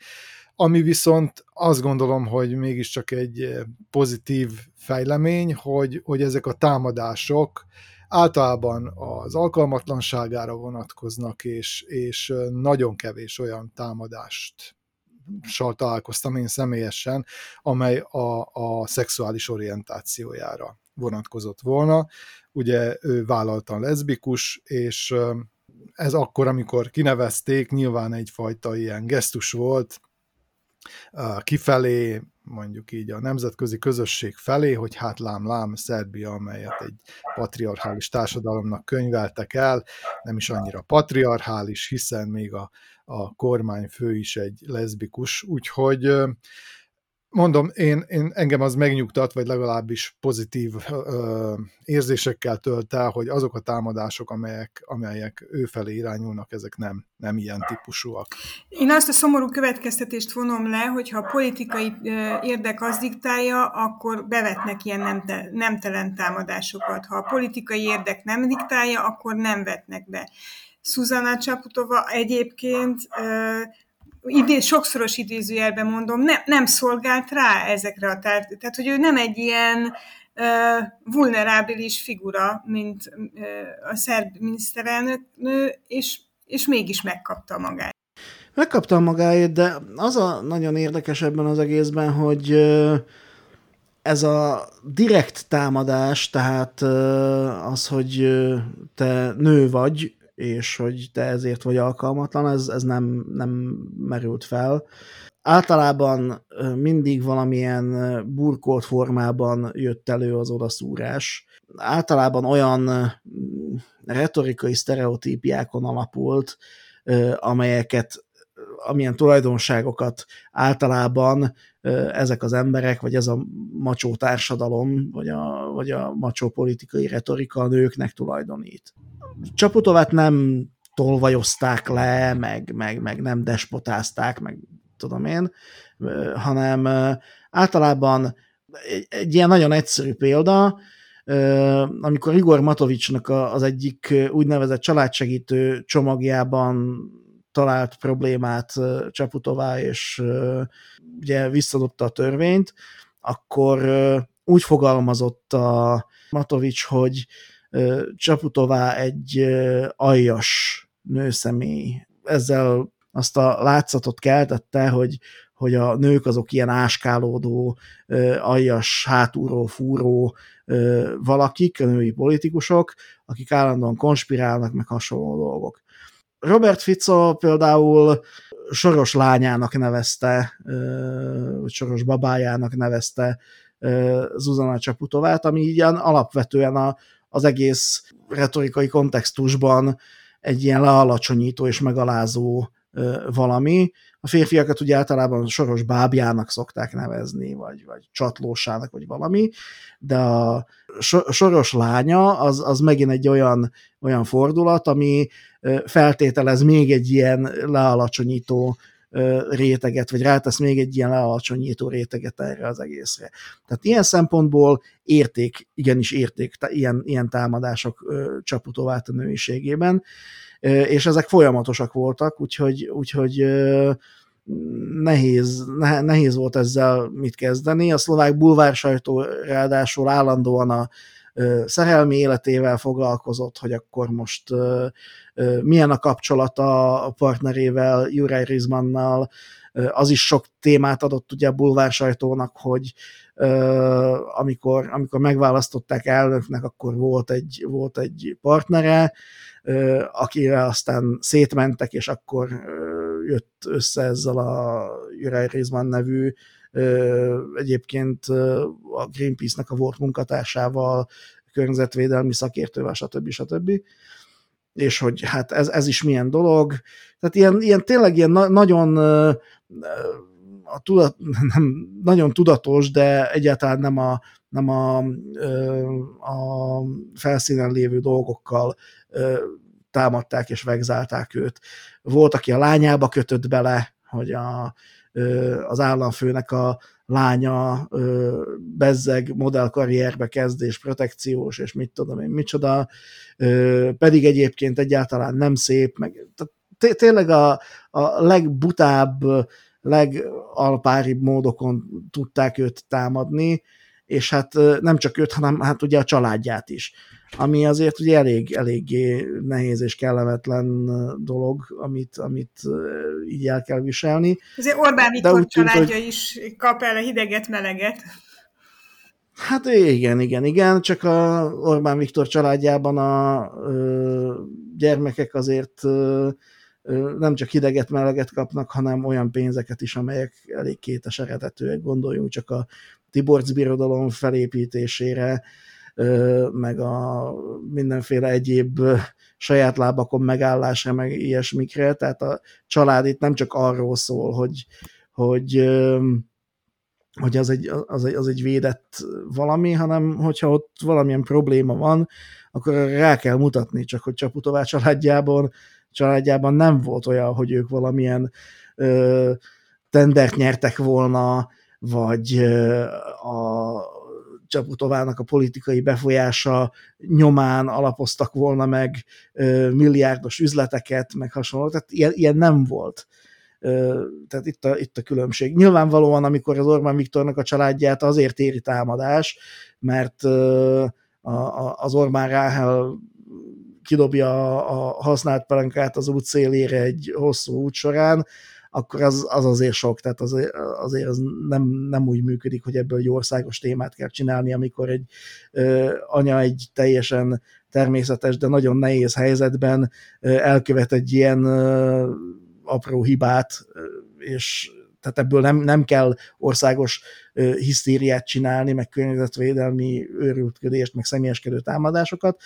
ami viszont azt gondolom, hogy mégiscsak egy pozitív fejlemény, hogy, hogy ezek a támadások általában az alkalmatlanságára vonatkoznak, és, és nagyon kevés olyan támadást találkoztam én személyesen, amely a, a szexuális orientációjára vonatkozott volna. Ugye ő vállaltan leszbikus, és ez akkor, amikor kinevezték, nyilván egyfajta ilyen gesztus volt, kifelé, mondjuk így a nemzetközi közösség felé, hogy hát lám-lám, Szerbia, amelyet egy patriarchális társadalomnak könyveltek el, nem is annyira patriarchális, hiszen még a, a kormányfő is egy leszbikus, úgyhogy mondom, én, én engem az megnyugtat, vagy legalábbis pozitív ö, érzésekkel tölt el, hogy azok a támadások, amelyek, amelyek ő felé irányulnak, ezek nem, nem ilyen típusúak. Én azt a szomorú következtetést vonom le, hogy ha a politikai érdek az diktálja, akkor bevetnek ilyen nemte, nemtelen támadásokat. Ha a politikai érdek nem diktálja, akkor nem vetnek be. Szuzana Csaputova egyébként idéz, sokszoros idézőjelben mondom, ne, nem szolgált rá ezekre a tár... Tehát, hogy ő nem egy ilyen uh, vulnerábilis figura, mint uh, a szerb miniszterelnök és, és mégis megkapta magát. Megkapta magáét, de az a nagyon érdekes ebben az egészben, hogy ez a direkt támadás, tehát az, hogy te nő vagy, és hogy te ezért vagy alkalmatlan, ez, ez nem, nem merült fel. Általában mindig valamilyen burkolt formában jött elő az odaszúrás. Általában olyan retorikai sztereotípiákon alapult, amelyeket amilyen tulajdonságokat általában ezek az emberek, vagy ez a macsó társadalom, vagy a, vagy a macsó politikai retorika a nőknek tulajdonít. Csaputovát nem tolvajozták le, meg, meg, meg nem despotázták, meg tudom én, hanem általában egy, egy ilyen nagyon egyszerű példa, amikor Igor Matovicsnak az egyik úgynevezett családsegítő csomagjában talált problémát Csaputová, és ugye visszadobta a törvényt, akkor úgy fogalmazott a Matovics, hogy Csaputová egy aljas nőszemély. Ezzel azt a látszatot keltette, hogy, hogy a nők azok ilyen áskálódó, aljas, hátulról fúró valakik, a női politikusok, akik állandóan konspirálnak, meg hasonló dolgok. Robert Fico például soros lányának nevezte, vagy soros babájának nevezte Zuzana Csaputovát, ami ilyen alapvetően a, az egész retorikai kontextusban egy ilyen lealacsonyító és megalázó valami. A férfiakat ugye általában soros bábjának szokták nevezni, vagy, vagy csatlósának, vagy valami, de a soros lánya az, az megint egy olyan, olyan fordulat, ami feltételez még egy ilyen lealacsonyító réteget, vagy rátesz még egy ilyen lealacsonyító réteget erre az egészre. Tehát ilyen szempontból érték, igenis érték ilyen, ilyen támadások Csaputovát a nőiségében, és ezek folyamatosak voltak, úgyhogy, úgyhogy nehéz, nehéz volt ezzel mit kezdeni. A szlovák bulvár sajtó ráadásul állandóan a szerelmi életével foglalkozott, hogy akkor most milyen a kapcsolata a partnerével, Juraj Rizmannal, az is sok témát adott ugye a bulvár sajtónak, hogy amikor, amikor megválasztották elnöknek, akkor volt egy, volt egy partnere, akivel aztán szétmentek, és akkor jött össze ezzel a Juraj Rizman nevű egyébként a Greenpeace-nek a volt munkatársával, környezetvédelmi szakértővel, stb. stb. És hogy hát ez, ez is milyen dolog. Tehát ilyen, ilyen tényleg ilyen na- nagyon a tudat, nem, nagyon tudatos, de egyáltalán nem a, nem a, a felszínen lévő dolgokkal támadták és vegzálták őt. Volt, aki a lányába kötött bele, hogy a, az államfőnek a lánya bezzeg modellkarrierbe kezd, és protekciós, és mit tudom én, micsoda, pedig egyébként egyáltalán nem szép, meg tehát tényleg a, a legbutább, legalpáribb módokon tudták őt támadni, és hát nem csak őt, hanem hát ugye a családját is ami azért ugye elég, eléggé nehéz és kellemetlen dolog, amit, amit így el kell viselni. Azért Orbán Viktor családja tűnt, hogy... is kap el a hideget-meleget. Hát igen, igen, igen, csak a Orbán Viktor családjában a ö, gyermekek azért ö, nem csak hideget, meleget kapnak, hanem olyan pénzeket is, amelyek elég kétes eredetűek, gondoljunk csak a Tiborcs birodalom felépítésére, meg a mindenféle egyéb saját lábakon megállásra, meg ilyesmikre, tehát a család itt nem csak arról szól, hogy, hogy, hogy az, egy, az, egy, az egy védett valami, hanem hogyha ott valamilyen probléma van, akkor rá kell mutatni, csak hogy Csaputová családjában, családjában nem volt olyan, hogy ők valamilyen ö, tendert nyertek volna, vagy a, Csaputovának a politikai befolyása nyomán alapoztak volna meg milliárdos üzleteket, meg hasonló, tehát ilyen, ilyen nem volt. Tehát itt a, itt a különbség. Nyilvánvalóan, amikor az Orbán Viktornak a családját azért éri támadás, mert az Orbán Ráhel kidobja a használt pelenkát az út szélére egy hosszú út során, akkor az, az azért sok, tehát azért, azért az nem, nem úgy működik, hogy ebből egy országos témát kell csinálni, amikor egy ö, anya egy teljesen természetes, de nagyon nehéz helyzetben ö, elkövet egy ilyen ö, apró hibát, és tehát ebből nem, nem kell országos ö, hisztériát csinálni, meg környezetvédelmi őrültködést, meg személyeskedő támadásokat,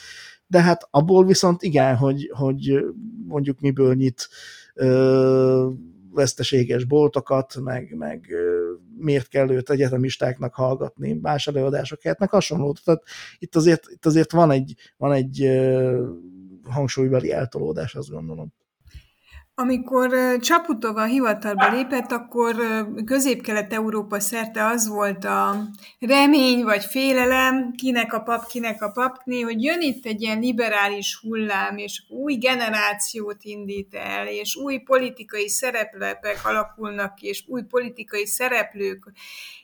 de hát abból viszont igen, hogy, hogy mondjuk miből nyit ö, veszteséges boltokat, meg, meg miért kell őt egyetemistáknak hallgatni, más előadásokat, meg hasonló. Tehát itt azért, itt azért van egy, van egy hangsúlybeli eltolódás, azt gondolom. Amikor Csaputova hivatalba lépett, akkor közép-kelet-európa szerte az volt a remény vagy félelem, kinek a pap, kinek a papné, hogy jön itt egy ilyen liberális hullám, és új generációt indít el, és új politikai szereplők alakulnak és új politikai szereplők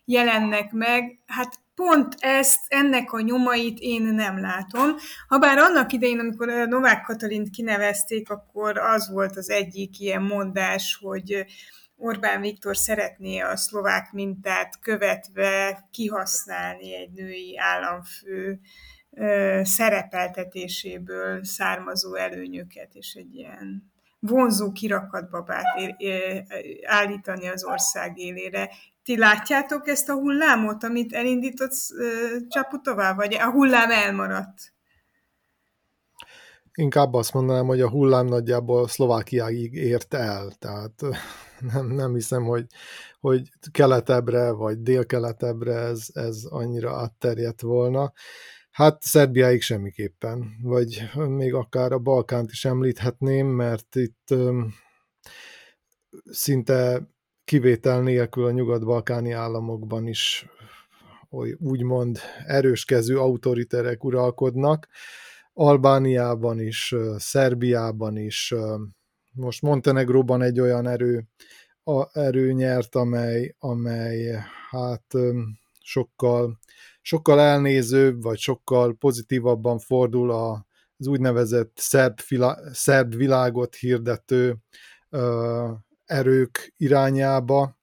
jelennek meg. Hát pont ezt, ennek a nyomait én nem látom. Habár annak idején, amikor Novák Katalint kinevezték, akkor az volt az egyik ilyen mondás, hogy Orbán Viktor szeretné a szlovák mintát követve kihasználni egy női államfő szerepeltetéséből származó előnyöket, és egy ilyen vonzó kirakatbabát állítani az ország élére. Ti látjátok ezt a hullámot, amit elindított Csaputová, vagy a hullám elmaradt? Inkább azt mondanám, hogy a hullám nagyjából Szlovákiáig ért el, tehát nem, nem hiszem, hogy, hogy keletebbre vagy délkeletebbre ez, ez annyira átterjedt volna. Hát Szerbiáig semmiképpen, vagy még akár a Balkánt is említhetném, mert itt szinte kivétel nélkül a nyugat-balkáni államokban is úgymond erőskező autoriterek uralkodnak, Albániában is, Szerbiában is, most Montenegróban egy olyan erő, a, erő nyert, amely, amely hát sokkal, sokkal elnézőbb, vagy sokkal pozitívabban fordul az úgynevezett szerb, szerb világot hirdető erők irányába,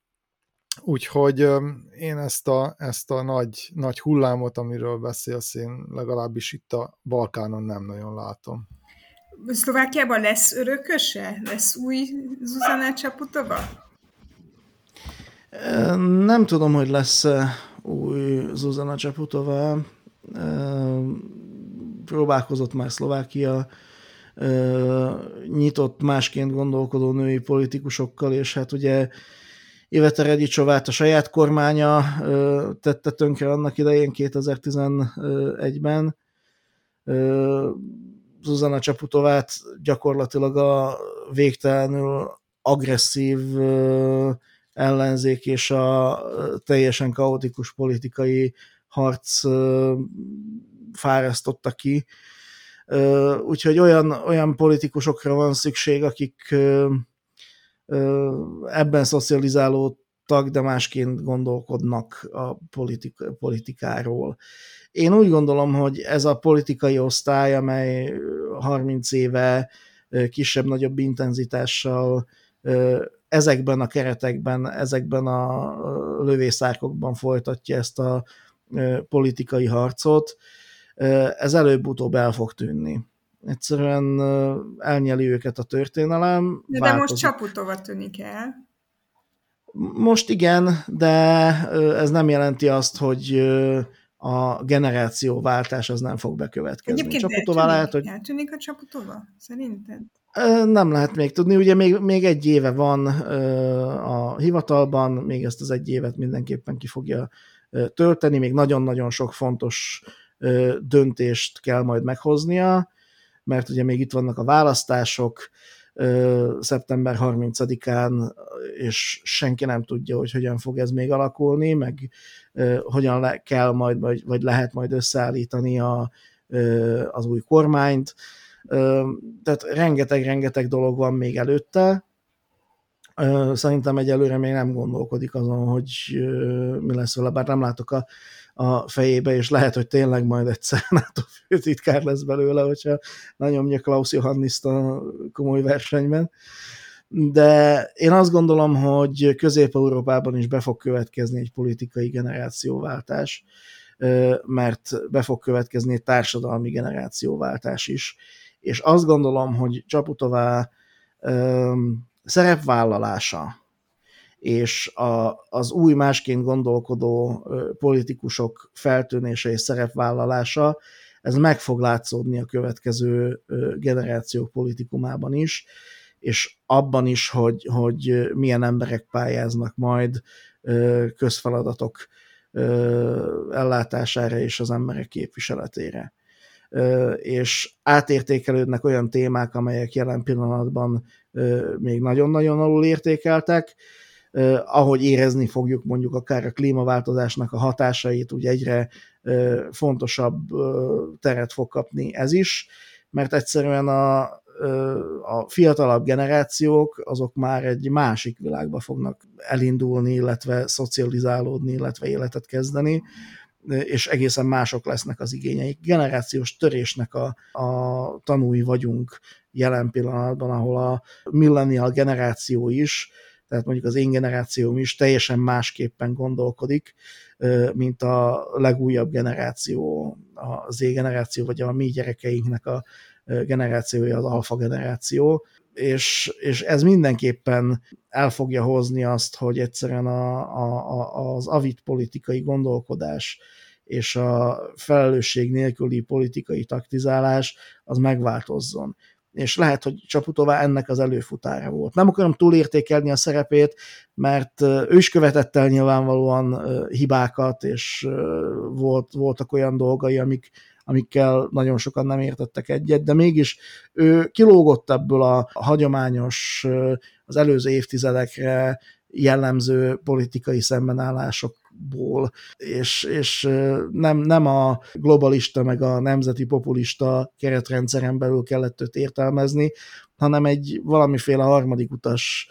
úgyhogy én ezt a, ezt a nagy, nagy hullámot, amiről beszélsz, én legalábbis itt a Balkánon nem nagyon látom. Szlovákiában lesz örököse? Lesz új Zuzana Csaputova? Nem tudom, hogy lesz új Zuzana Csaputova. Próbálkozott már Szlovákia nyitott másként gondolkodó női politikusokkal, és hát ugye Iveta Redicsovát a saját kormánya tette tönkre annak idején 2011-ben. Zuzana Csaputovát gyakorlatilag a végtelenül agresszív ellenzék és a teljesen kaotikus politikai harc fárasztotta ki Úgyhogy olyan, olyan politikusokra van szükség, akik ebben szocializálódtak, de másként gondolkodnak a politik, politikáról. Én úgy gondolom, hogy ez a politikai osztály, amely 30 éve kisebb-nagyobb intenzitással ezekben a keretekben, ezekben a lövészárkokban folytatja ezt a politikai harcot, ez előbb-utóbb el fog tűnni. Egyszerűen elnyeli őket a történelem. De, de most Csaputova tűnik el. Most igen, de ez nem jelenti azt, hogy a generációváltás az nem fog bekövetkezni. Egyébként Csaputova lehet, hogy... Eltűnik a Csaputova? Szerinted? Nem lehet még tudni, ugye még, még egy éve van a hivatalban, még ezt az egy évet mindenképpen ki fogja tölteni, még nagyon-nagyon sok fontos döntést kell majd meghoznia, mert ugye még itt vannak a választások, szeptember 30-án, és senki nem tudja, hogy hogyan fog ez még alakulni, meg hogyan le, kell majd, vagy, vagy lehet majd összeállítani a, az új kormányt. Tehát rengeteg-rengeteg dolog van még előtte. Szerintem egyelőre még nem gondolkodik azon, hogy mi lesz vele, bár nem látok a a fejébe, és lehet, hogy tényleg majd egyszer NATO főtitkár lesz belőle, hogyha nyomja Klaus Johanniszt a komoly versenyben. De én azt gondolom, hogy Közép-Európában is be fog következni egy politikai generációváltás, mert be fog következni egy társadalmi generációváltás is. És azt gondolom, hogy Csaputová szerepvállalása, és a, az új másként gondolkodó politikusok feltűnése és szerepvállalása, ez meg fog látszódni a következő generációk politikumában is, és abban is, hogy, hogy milyen emberek pályáznak majd közfeladatok ellátására és az emberek képviseletére. És átértékelődnek olyan témák, amelyek jelen pillanatban még nagyon-nagyon alul értékeltek, ahogy érezni fogjuk mondjuk akár a klímaváltozásnak a hatásait, úgy egyre fontosabb teret fog kapni ez is, mert egyszerűen a, a fiatalabb generációk azok már egy másik világba fognak elindulni, illetve szocializálódni, illetve életet kezdeni, és egészen mások lesznek az igényeik. Generációs törésnek a, a tanúi vagyunk jelen pillanatban, ahol a millennial generáció is tehát mondjuk az én generációm is teljesen másképpen gondolkodik, mint a legújabb generáció, a Z generáció, vagy a mi gyerekeinknek a generációja, az alfa generáció, és, és ez mindenképpen el fogja hozni azt, hogy egyszerűen a, a, az avit politikai gondolkodás és a felelősség nélküli politikai taktizálás az megváltozzon és lehet, hogy Csaputová ennek az előfutára volt. Nem akarom túlértékelni a szerepét, mert ő is követett el nyilvánvalóan hibákat, és volt, voltak olyan dolgai, amik, amikkel nagyon sokan nem értettek egyet, de mégis ő kilógott ebből a hagyományos, az előző évtizedekre jellemző politikai szembenállásokból, és, és nem, nem a globalista meg a nemzeti populista keretrendszeren belül kellett őt értelmezni, hanem egy valamiféle harmadik utas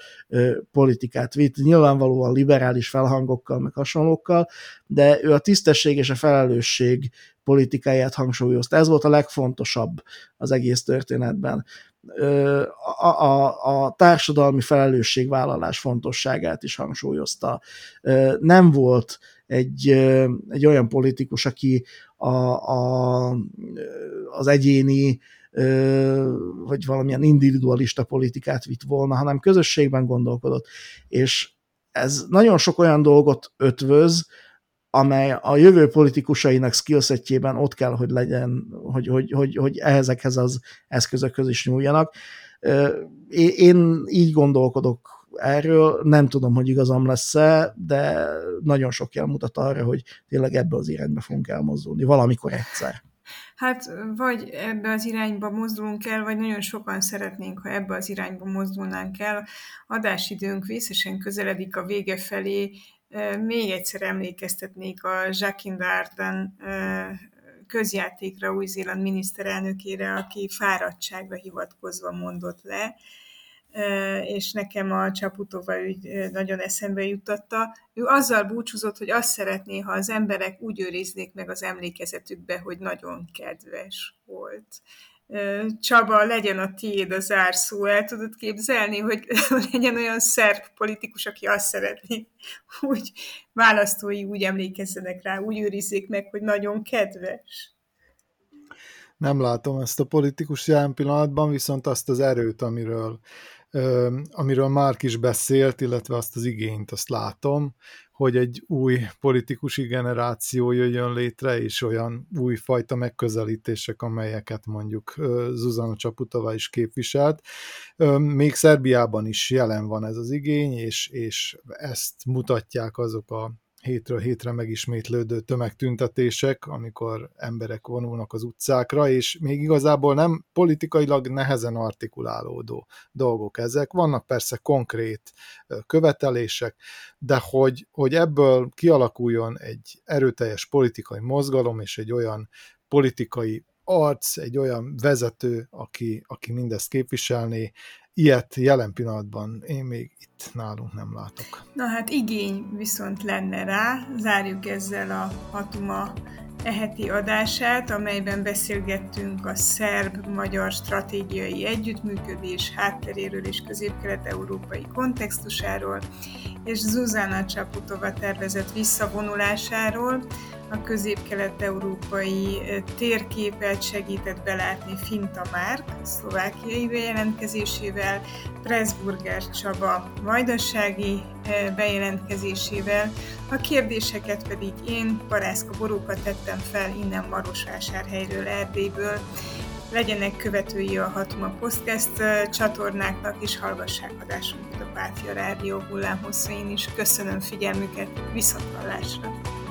politikát vitt, nyilvánvalóan liberális felhangokkal, meg hasonlókkal, de ő a tisztesség és a felelősség politikáját hangsúlyozta. Ez volt a legfontosabb az egész történetben a, a, a társadalmi felelősségvállalás fontosságát is hangsúlyozta. Nem volt egy, egy olyan politikus, aki a, a, az egyéni vagy valamilyen individualista politikát vitt volna, hanem közösségben gondolkodott. És ez nagyon sok olyan dolgot ötvöz, amely a jövő politikusainak skillsetjében ott kell, hogy legyen, hogy, hogy, hogy, hogy ezekhez az eszközökhöz is nyúljanak. Én így gondolkodok erről, nem tudom, hogy igazam lesz-e, de nagyon sok jel mutat arra, hogy tényleg ebbe az irányba fogunk elmozdulni, valamikor egyszer. Hát vagy ebbe az irányba mozdulunk el, vagy nagyon sokan szeretnénk, ha ebbe az irányba mozdulnánk el. Adásidőnk vészesen közeledik a vége felé, még egyszer emlékeztetnék a Jacques Darden közjátékra Új-Zéland miniszterelnökére, aki fáradtságra hivatkozva mondott le, és nekem a Csaputova ügy nagyon eszembe juttatta. Ő azzal búcsúzott, hogy azt szeretné, ha az emberek úgy őriznék meg az emlékezetükbe, hogy nagyon kedves volt. Csaba, legyen a tiéd a zárszó, el tudod képzelni, hogy legyen olyan szerb politikus, aki azt szeretné, hogy választói úgy emlékezzenek rá, úgy őrizzék meg, hogy nagyon kedves. Nem látom ezt a politikus jelen pillanatban, viszont azt az erőt, amiről amiről Márk is beszélt, illetve azt az igényt, azt látom, hogy egy új politikusi generáció jöjjön létre, és olyan újfajta megközelítések, amelyeket mondjuk Zuzana Csaputova is képviselt. Még Szerbiában is jelen van ez az igény, és, és ezt mutatják azok a hétről hétre megismétlődő tömegtüntetések, amikor emberek vonulnak az utcákra, és még igazából nem politikailag nehezen artikulálódó dolgok ezek. Vannak persze konkrét követelések, de hogy, hogy ebből kialakuljon egy erőteljes politikai mozgalom és egy olyan politikai arc, egy olyan vezető, aki, aki mindezt képviselné, ilyet jelen pillanatban én még itt nálunk nem látok. Na hát igény viszont lenne rá, zárjuk ezzel a Hatuma eheti adását, amelyben beszélgettünk a szerb-magyar stratégiai együttműködés hátteréről és közép-kelet-európai kontextusáról, és Zuzana Csaputova tervezett visszavonulásáról, a közép-kelet-európai térképet segített belátni Finta Márk, szlovákiai bejelentkezésével, Pressburger Csaba vajdasági bejelentkezésével, a kérdéseket pedig én, Parászka Boróka tettem fel innen Marosvásárhelyről, Erdélyből, legyenek követői a Hatuma Podcast csatornáknak, és hallgassák adásunkat a Pátria Rádió hullámhosszain is. Köszönöm figyelmüket, viszontlátásra!